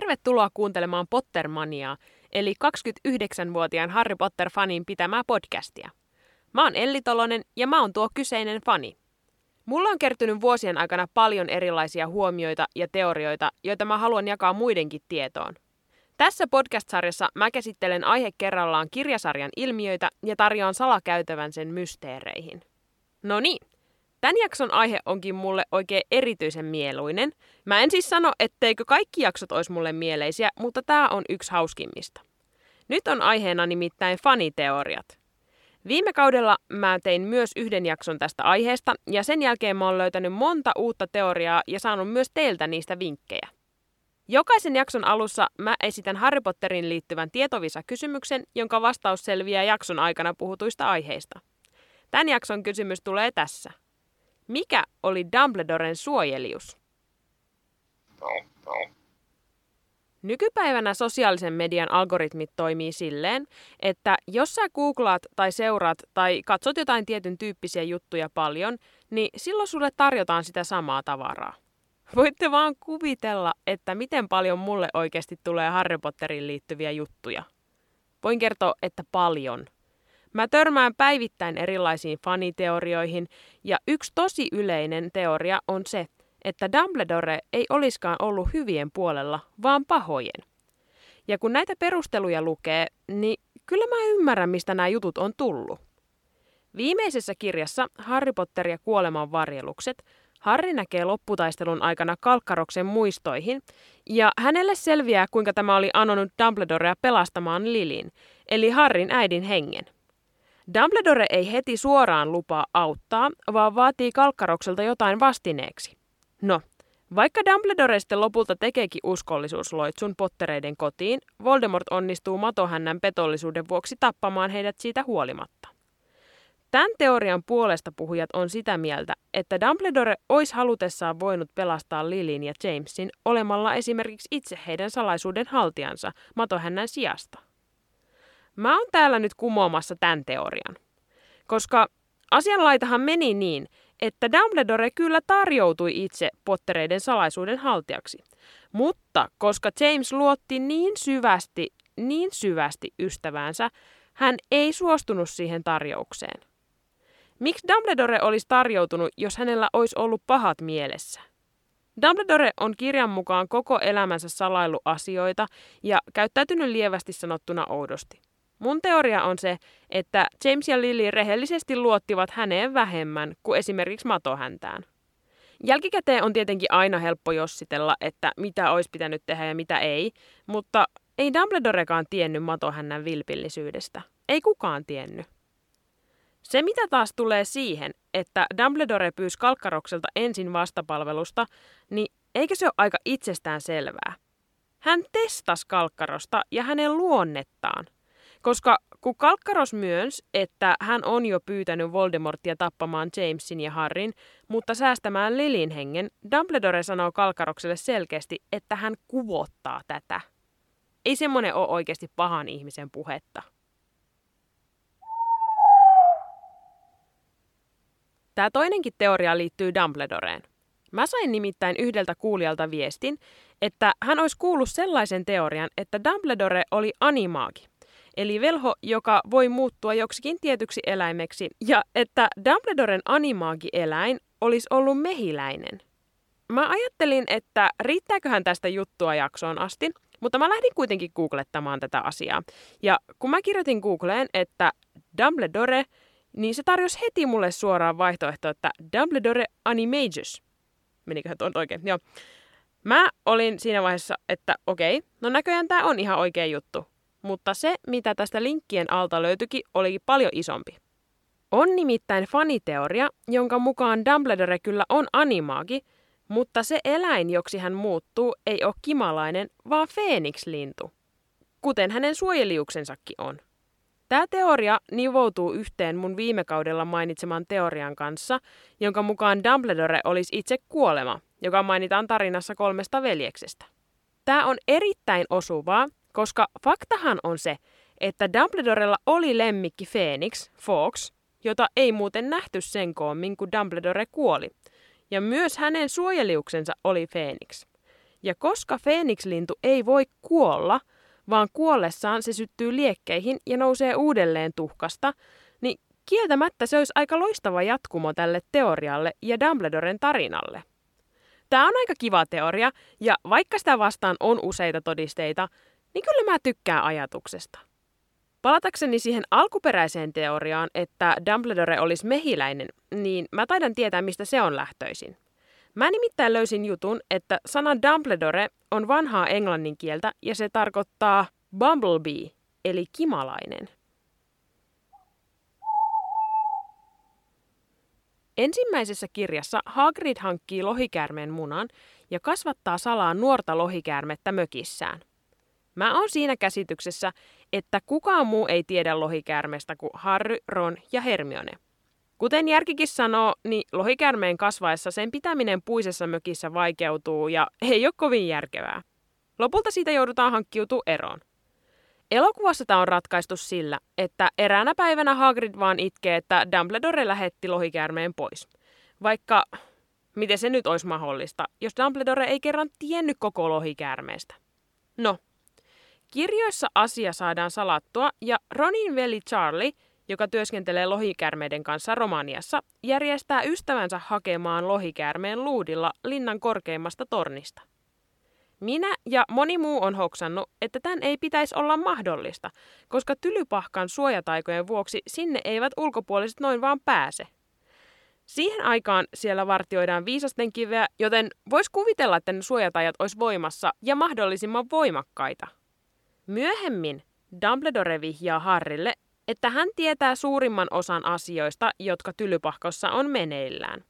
Tervetuloa kuuntelemaan Pottermaniaa, eli 29-vuotiaan Harry Potter-fanin pitämää podcastia. Mä oon Elli Tolonen ja mä oon tuo kyseinen fani. Mulla on kertynyt vuosien aikana paljon erilaisia huomioita ja teorioita, joita mä haluan jakaa muidenkin tietoon. Tässä podcast-sarjassa mä käsittelen aihe kerrallaan kirjasarjan ilmiöitä ja tarjoan salakäytävän sen mysteereihin. No niin, Tämän jakson aihe onkin mulle oikein erityisen mieluinen. Mä en siis sano, etteikö kaikki jaksot olisi mulle mieleisiä, mutta tämä on yksi hauskimmista. Nyt on aiheena nimittäin faniteoriat. Viime kaudella mä tein myös yhden jakson tästä aiheesta, ja sen jälkeen mä oon löytänyt monta uutta teoriaa ja saanut myös teiltä niistä vinkkejä. Jokaisen jakson alussa mä esitän Harry Potterin liittyvän tietovisa-kysymyksen, jonka vastaus selviää jakson aikana puhutuista aiheista. Tämän jakson kysymys tulee tässä. Mikä oli Dumbledoren suojelius? Nykypäivänä sosiaalisen median algoritmit toimii silleen, että jos sä googlaat tai seuraat tai katsot jotain tietyn tyyppisiä juttuja paljon, niin silloin sulle tarjotaan sitä samaa tavaraa. Voitte vaan kuvitella, että miten paljon mulle oikeasti tulee Harry Potteriin liittyviä juttuja. Voin kertoa, että paljon – Mä törmään päivittäin erilaisiin faniteorioihin, ja yksi tosi yleinen teoria on se, että Dumbledore ei olisikaan ollut hyvien puolella, vaan pahojen. Ja kun näitä perusteluja lukee, niin kyllä mä ymmärrän, mistä nämä jutut on tullut. Viimeisessä kirjassa Harry Potter ja kuoleman varjelukset Harry näkee lopputaistelun aikana Kalkkaroksen muistoihin, ja hänelle selviää, kuinka tämä oli anonut Dumbledorea pelastamaan Lilin, eli Harrin äidin hengen. Dumbledore ei heti suoraan lupaa auttaa, vaan vaatii Kalkkarokselta jotain vastineeksi. No, vaikka Dumbledore sitten lopulta tekeekin uskollisuusloitsun pottereiden kotiin, Voldemort onnistuu matohännän petollisuuden vuoksi tappamaan heidät siitä huolimatta. Tämän teorian puolesta puhujat on sitä mieltä, että Dumbledore olisi halutessaan voinut pelastaa Lilin ja Jamesin olemalla esimerkiksi itse heidän salaisuuden haltiansa matohännän sijasta. Mä oon täällä nyt kumoamassa tämän teorian. Koska asianlaitahan meni niin, että Dumbledore kyllä tarjoutui itse pottereiden salaisuuden haltijaksi. Mutta koska James luotti niin syvästi, niin syvästi ystäväänsä, hän ei suostunut siihen tarjoukseen. Miksi Dumbledore olisi tarjoutunut, jos hänellä olisi ollut pahat mielessä? Dumbledore on kirjan mukaan koko elämänsä salailu asioita ja käyttäytynyt lievästi sanottuna oudosti. Mun teoria on se, että James ja Lily rehellisesti luottivat häneen vähemmän kuin esimerkiksi matohäntään. Jälkikäteen on tietenkin aina helppo jossitella, että mitä olisi pitänyt tehdä ja mitä ei, mutta ei Dumbledorekaan tiennyt matohännän vilpillisyydestä. Ei kukaan tiennyt. Se mitä taas tulee siihen, että Dumbledore pyysi Kalkkarokselta ensin vastapalvelusta, niin eikö se ole aika itsestään selvää? Hän testasi Kalkkarosta ja hänen luonnettaan – koska kun Kalkkaros myönsi, että hän on jo pyytänyt Voldemortia tappamaan Jamesin ja Harryn, mutta säästämään Lilin hengen, Dumbledore sanoo Kalkkarokselle selkeästi, että hän kuvottaa tätä. Ei semmonen ole oikeasti pahan ihmisen puhetta. Tämä toinenkin teoria liittyy Dumbledoreen. Mä sain nimittäin yhdeltä kuulijalta viestin, että hän olisi kuullut sellaisen teorian, että Dumbledore oli animaagi eli velho, joka voi muuttua joksikin tietyksi eläimeksi, ja että Dumbledoren animaagi-eläin olisi ollut mehiläinen. Mä ajattelin, että riittääköhän tästä juttua jaksoon asti, mutta mä lähdin kuitenkin googlettamaan tätä asiaa. Ja kun mä kirjoitin Googleen, että Dumbledore, niin se tarjosi heti mulle suoraan vaihtoehto, että Dumbledore Animagus. Meniköhän tuon oikein? Joo. Mä olin siinä vaiheessa, että okei, no näköjään tämä on ihan oikea juttu mutta se, mitä tästä linkkien alta löytyikin, oli paljon isompi. On nimittäin faniteoria, jonka mukaan Dumbledore kyllä on animaagi, mutta se eläin, joksi hän muuttuu, ei ole kimalainen, vaan Phoenix-lintu, kuten hänen suojeliuksensakin on. Tämä teoria nivoutuu yhteen mun viime kaudella mainitseman teorian kanssa, jonka mukaan Dumbledore olisi itse kuolema, joka mainitaan tarinassa kolmesta veljeksestä. Tämä on erittäin osuvaa, koska faktahan on se, että Dumbledorella oli lemmikki Phoenix, Fox, jota ei muuten nähty sen koommin, kun Dumbledore kuoli. Ja myös hänen suojeliuksensa oli Phoenix. Ja koska Phoenix-lintu ei voi kuolla, vaan kuollessaan se syttyy liekkeihin ja nousee uudelleen tuhkasta, niin kieltämättä se olisi aika loistava jatkumo tälle teorialle ja Dumbledoren tarinalle. Tämä on aika kiva teoria, ja vaikka sitä vastaan on useita todisteita, niin kyllä mä tykkään ajatuksesta. Palatakseni siihen alkuperäiseen teoriaan, että Dumbledore olisi mehiläinen, niin mä taidan tietää, mistä se on lähtöisin. Mä nimittäin löysin jutun, että sana Dumbledore on vanhaa englannin kieltä ja se tarkoittaa bumblebee, eli kimalainen. Ensimmäisessä kirjassa Hagrid hankkii lohikäärmeen munan ja kasvattaa salaa nuorta lohikäärmettä mökissään. Mä oon siinä käsityksessä, että kukaan muu ei tiedä lohikäärmeestä kuin Harry, Ron ja Hermione. Kuten järkikin sanoo, niin lohikäärmeen kasvaessa sen pitäminen puisessa mökissä vaikeutuu ja ei ole kovin järkevää. Lopulta siitä joudutaan hankkiutua eroon. Elokuvassa tämä on ratkaistu sillä, että eräänä päivänä Hagrid vaan itkee, että Dumbledore lähetti lohikäärmeen pois. Vaikka, miten se nyt olisi mahdollista, jos Dumbledore ei kerran tiennyt koko lohikäärmeestä. No, kirjoissa asia saadaan salattua ja Ronin veli Charlie, joka työskentelee lohikäärmeiden kanssa Romaniassa, järjestää ystävänsä hakemaan lohikäärmeen luudilla linnan korkeimmasta tornista. Minä ja moni muu on hoksannut, että tämän ei pitäisi olla mahdollista, koska tylypahkan suojataikojen vuoksi sinne eivät ulkopuoliset noin vaan pääse. Siihen aikaan siellä vartioidaan viisasten kiveä, joten vois kuvitella, että ne suojatajat olisi voimassa ja mahdollisimman voimakkaita. Myöhemmin Dumbledore vihjaa Harrille, että hän tietää suurimman osan asioista, jotka tylypahkossa on meneillään.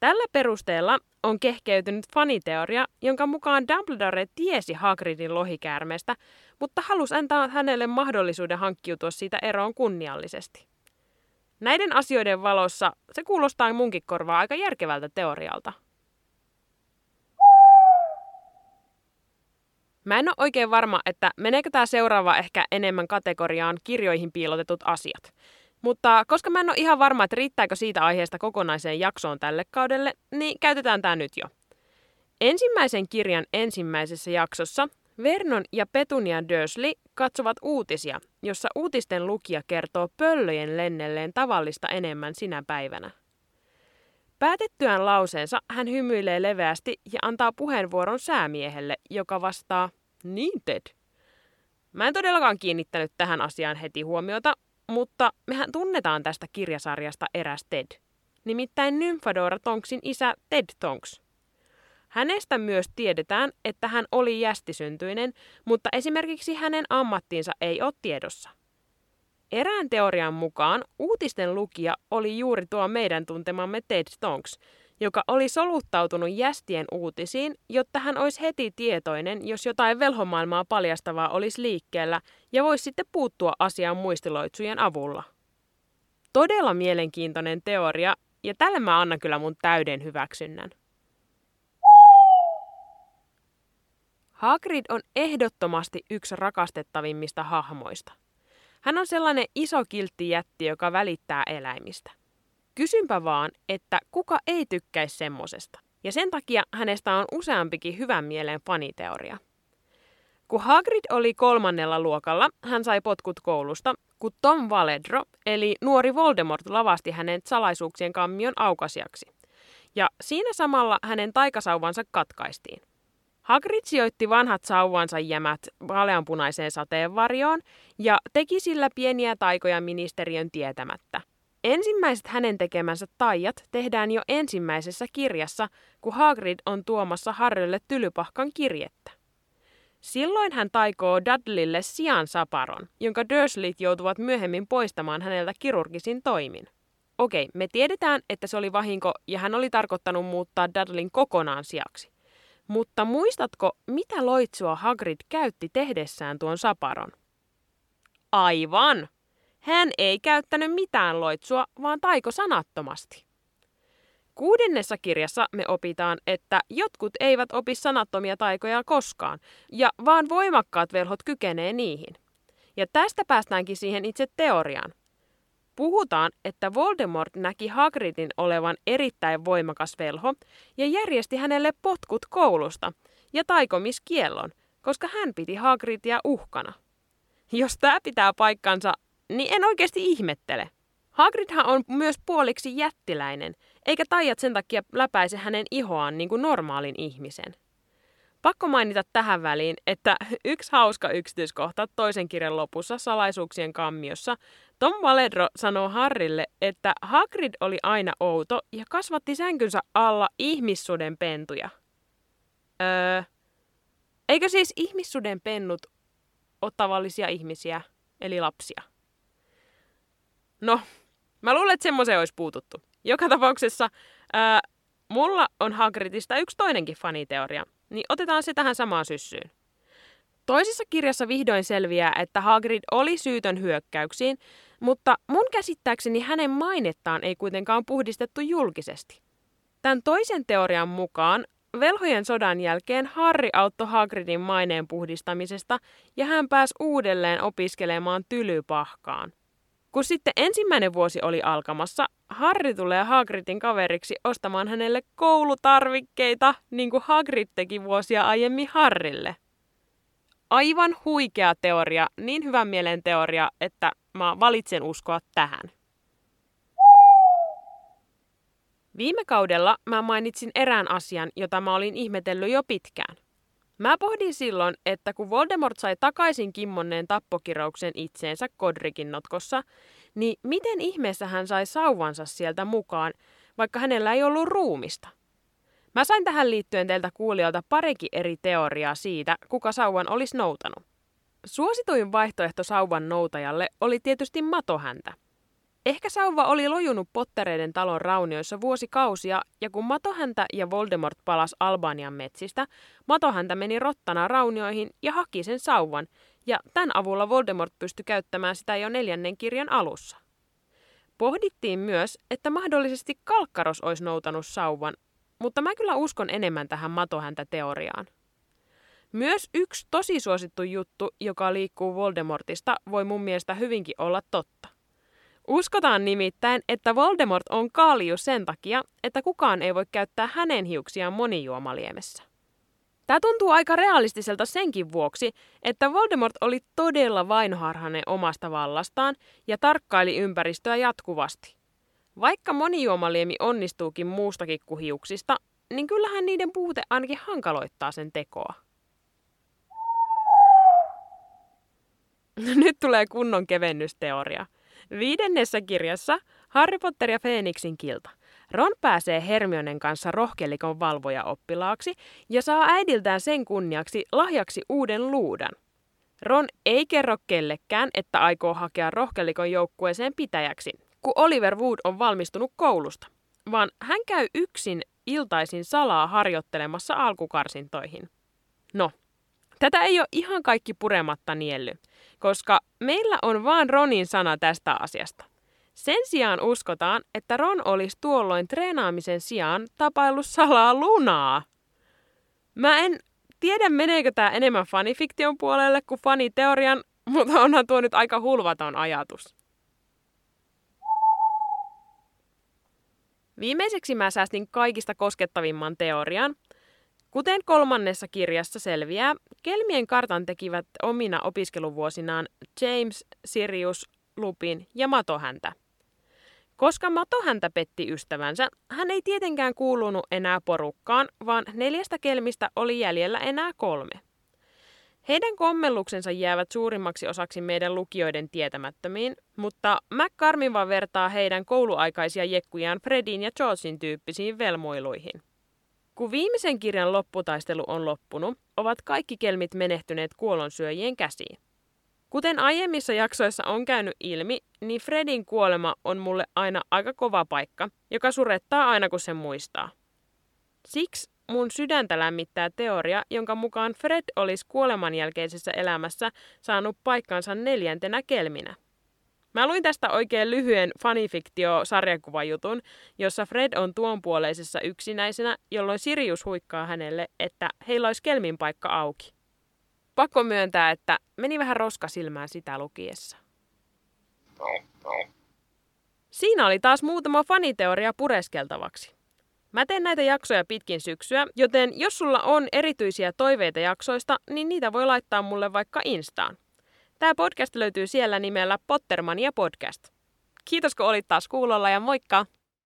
Tällä perusteella on kehkeytynyt faniteoria, jonka mukaan Dumbledore tiesi Hagridin lohikäärmeestä, mutta halusi antaa hänelle mahdollisuuden hankkiutua siitä eroon kunniallisesti. Näiden asioiden valossa se kuulostaa munkin korvaa aika järkevältä teorialta. Mä en ole oikein varma, että meneekö tämä seuraava ehkä enemmän kategoriaan kirjoihin piilotetut asiat. Mutta koska mä en ole ihan varma, että riittääkö siitä aiheesta kokonaiseen jaksoon tälle kaudelle, niin käytetään tämä nyt jo. Ensimmäisen kirjan ensimmäisessä jaksossa Vernon ja Petunia Dursley katsovat uutisia, jossa uutisten lukija kertoo pöllöjen lennelleen tavallista enemmän sinä päivänä. Päätettyään lauseensa hän hymyilee leveästi ja antaa puheenvuoron säämiehelle, joka vastaa, niin Ted. Mä en todellakaan kiinnittänyt tähän asiaan heti huomiota, mutta mehän tunnetaan tästä kirjasarjasta eräs Ted. Nimittäin Nymphadora Tonksin isä Ted Tonks. Hänestä myös tiedetään, että hän oli jästisyntyinen, mutta esimerkiksi hänen ammattiinsa ei ole tiedossa. Erään teorian mukaan uutisten lukija oli juuri tuo meidän tuntemamme Ted Tonks, joka oli soluttautunut jästien uutisiin, jotta hän olisi heti tietoinen, jos jotain velhomaailmaa paljastavaa olisi liikkeellä ja voisi sitten puuttua asiaan muistiloitsujen avulla. Todella mielenkiintoinen teoria, ja tälle mä annan kyllä mun täyden hyväksynnän. Hagrid on ehdottomasti yksi rakastettavimmista hahmoista. Hän on sellainen iso kiltti jätti, joka välittää eläimistä. Kysynpä vaan, että kuka ei tykkäisi semmosesta. Ja sen takia hänestä on useampikin hyvän mieleen faniteoria. Kun Hagrid oli kolmannella luokalla, hän sai potkut koulusta, kun Tom Valedro, eli nuori Voldemort, lavasti hänen salaisuuksien kammion aukasiaksi. Ja siinä samalla hänen taikasauvansa katkaistiin. Hagrid sijoitti vanhat sauvansa jämät vaaleanpunaiseen sateenvarjoon ja teki sillä pieniä taikoja ministeriön tietämättä. Ensimmäiset hänen tekemänsä taijat tehdään jo ensimmäisessä kirjassa, kun Hagrid on tuomassa Harrylle tylypahkan kirjettä. Silloin hän taikoo Dudleylle sian saparon, jonka Dursleyt joutuvat myöhemmin poistamaan häneltä kirurgisin toimin. Okei, me tiedetään, että se oli vahinko ja hän oli tarkoittanut muuttaa Dudleyn kokonaan siaksi. Mutta muistatko, mitä loitsua Hagrid käytti tehdessään tuon saparon? Aivan! Hän ei käyttänyt mitään loitsua, vaan taiko sanattomasti. Kuudennessa kirjassa me opitaan, että jotkut eivät opi sanattomia taikoja koskaan, ja vaan voimakkaat velhot kykenee niihin. Ja tästä päästäänkin siihen itse teoriaan. Puhutaan, että Voldemort näki Hagridin olevan erittäin voimakas velho ja järjesti hänelle potkut koulusta, ja taikomiskiellon, koska hän piti Hagridia uhkana. Jos tämä pitää paikkansa, niin en oikeasti ihmettele. Hagridhan on myös puoliksi jättiläinen, eikä taijat sen takia läpäise hänen ihoaan niin kuin normaalin ihmisen. Pakko mainita tähän väliin, että yksi hauska yksityiskohta toisen kirjan lopussa salaisuuksien kammiossa Tom Valedro sanoo Harrille, että Hagrid oli aina outo ja kasvatti sänkynsä alla ihmissuden pentuja. Öö, eikö siis ihmissuden pennut ole tavallisia ihmisiä, eli lapsia? No, mä luulen, että semmoiseen olisi puututtu. Joka tapauksessa ää, mulla on Hagridista yksi toinenkin faniteoria, niin otetaan se tähän samaan syssyyn. Toisessa kirjassa vihdoin selviää, että Hagrid oli syytön hyökkäyksiin, mutta mun käsittääkseni hänen mainettaan ei kuitenkaan puhdistettu julkisesti. Tämän toisen teorian mukaan velhojen sodan jälkeen Harry auttoi Hagridin maineen puhdistamisesta ja hän pääsi uudelleen opiskelemaan tylypahkaan. Kun sitten ensimmäinen vuosi oli alkamassa, Harry tulee Hagridin kaveriksi ostamaan hänelle koulutarvikkeita, niin kuin Hagrid teki vuosia aiemmin Harrille. Aivan huikea teoria, niin hyvän mielen teoria, että mä valitsen uskoa tähän. Viime kaudella mä mainitsin erään asian, jota mä olin ihmetellyt jo pitkään. Mä pohdin silloin, että kun Voldemort sai takaisin kimmonneen tappokirouksen itseensä Kodrikin notkossa, niin miten ihmeessä hän sai sauvansa sieltä mukaan, vaikka hänellä ei ollut ruumista? Mä sain tähän liittyen teiltä kuulijoilta parikin eri teoriaa siitä, kuka sauvan olisi noutanut. Suosituin vaihtoehto sauvan noutajalle oli tietysti matohäntä. Ehkä sauva oli lojunut pottereiden talon raunioissa vuosikausia, ja kun Matohäntä ja Voldemort palas Albanian metsistä, Matohäntä meni rottana raunioihin ja haki sen sauvan, ja tämän avulla Voldemort pystyi käyttämään sitä jo neljännen kirjan alussa. Pohdittiin myös, että mahdollisesti Kalkkaros olisi noutanut sauvan, mutta mä kyllä uskon enemmän tähän Matohäntä-teoriaan. Myös yksi tosi suosittu juttu, joka liikkuu Voldemortista, voi mun mielestä hyvinkin olla totta. Uskotaan nimittäin, että Voldemort on kaaliju sen takia, että kukaan ei voi käyttää hänen hiuksiaan monijuomaliemessä. Tämä tuntuu aika realistiselta senkin vuoksi, että Voldemort oli todella vainoharhainen omasta vallastaan ja tarkkaili ympäristöä jatkuvasti. Vaikka monijuomaliemi onnistuukin muustakin kuin hiuksista, niin kyllähän niiden puute ainakin hankaloittaa sen tekoa. Nyt tulee kunnon kevennysteoria. Viidennessä kirjassa Harry Potter ja Feeniksin kilta. Ron pääsee Hermionen kanssa rohkelikon valvoja oppilaaksi ja saa äidiltään sen kunniaksi lahjaksi uuden luudan. Ron ei kerro kellekään, että aikoo hakea rohkelikon joukkueeseen pitäjäksi, kun Oliver Wood on valmistunut koulusta, vaan hän käy yksin iltaisin salaa harjoittelemassa alkukarsintoihin. No, tätä ei ole ihan kaikki purematta nielly, koska meillä on vaan Ronin sana tästä asiasta. Sen sijaan uskotaan, että Ron olisi tuolloin treenaamisen sijaan tapaillut salaa lunaa. Mä en tiedä, meneekö tämä enemmän fanifiktion puolelle kuin faniteorian, mutta onhan tuo nyt aika hulvaton ajatus. Viimeiseksi mä säästin kaikista koskettavimman teorian. Kuten kolmannessa kirjassa selviää, kelmien kartan tekivät omina opiskeluvuosinaan James, Sirius, Lupin ja Matohäntä. Koska Mato häntä petti ystävänsä, hän ei tietenkään kuulunut enää porukkaan, vaan neljästä kelmistä oli jäljellä enää kolme. Heidän kommelluksensa jäävät suurimmaksi osaksi meidän lukijoiden tietämättömiin, mutta McCarmiva vertaa heidän kouluaikaisia jekkujaan Fredin ja Georgein tyyppisiin velmoiluihin. Kun viimeisen kirjan lopputaistelu on loppunut, ovat kaikki kelmit menehtyneet kuolonsyöjien käsiin. Kuten aiemmissa jaksoissa on käynyt ilmi, niin Fredin kuolema on mulle aina aika kova paikka, joka surettaa aina kun se muistaa. Siksi mun sydäntä lämmittää teoria, jonka mukaan Fred olisi kuoleman jälkeisessä elämässä saanut paikkansa neljäntenä kelminä. Mä luin tästä oikein lyhyen fanifiktio-sarjakuvajutun, jossa Fred on tuonpuoleisessa yksinäisenä, jolloin Sirius huikkaa hänelle, että heillä olisi kelmin paikka auki. Pakko myöntää, että meni vähän roska silmään sitä lukiessa. Siinä oli taas muutama faniteoria pureskeltavaksi. Mä teen näitä jaksoja pitkin syksyä, joten jos sulla on erityisiä toiveita jaksoista, niin niitä voi laittaa mulle vaikka Instaan. Tämä podcast löytyy siellä nimellä Pottermania Podcast. Kiitos kun olit taas kuulolla ja moikka!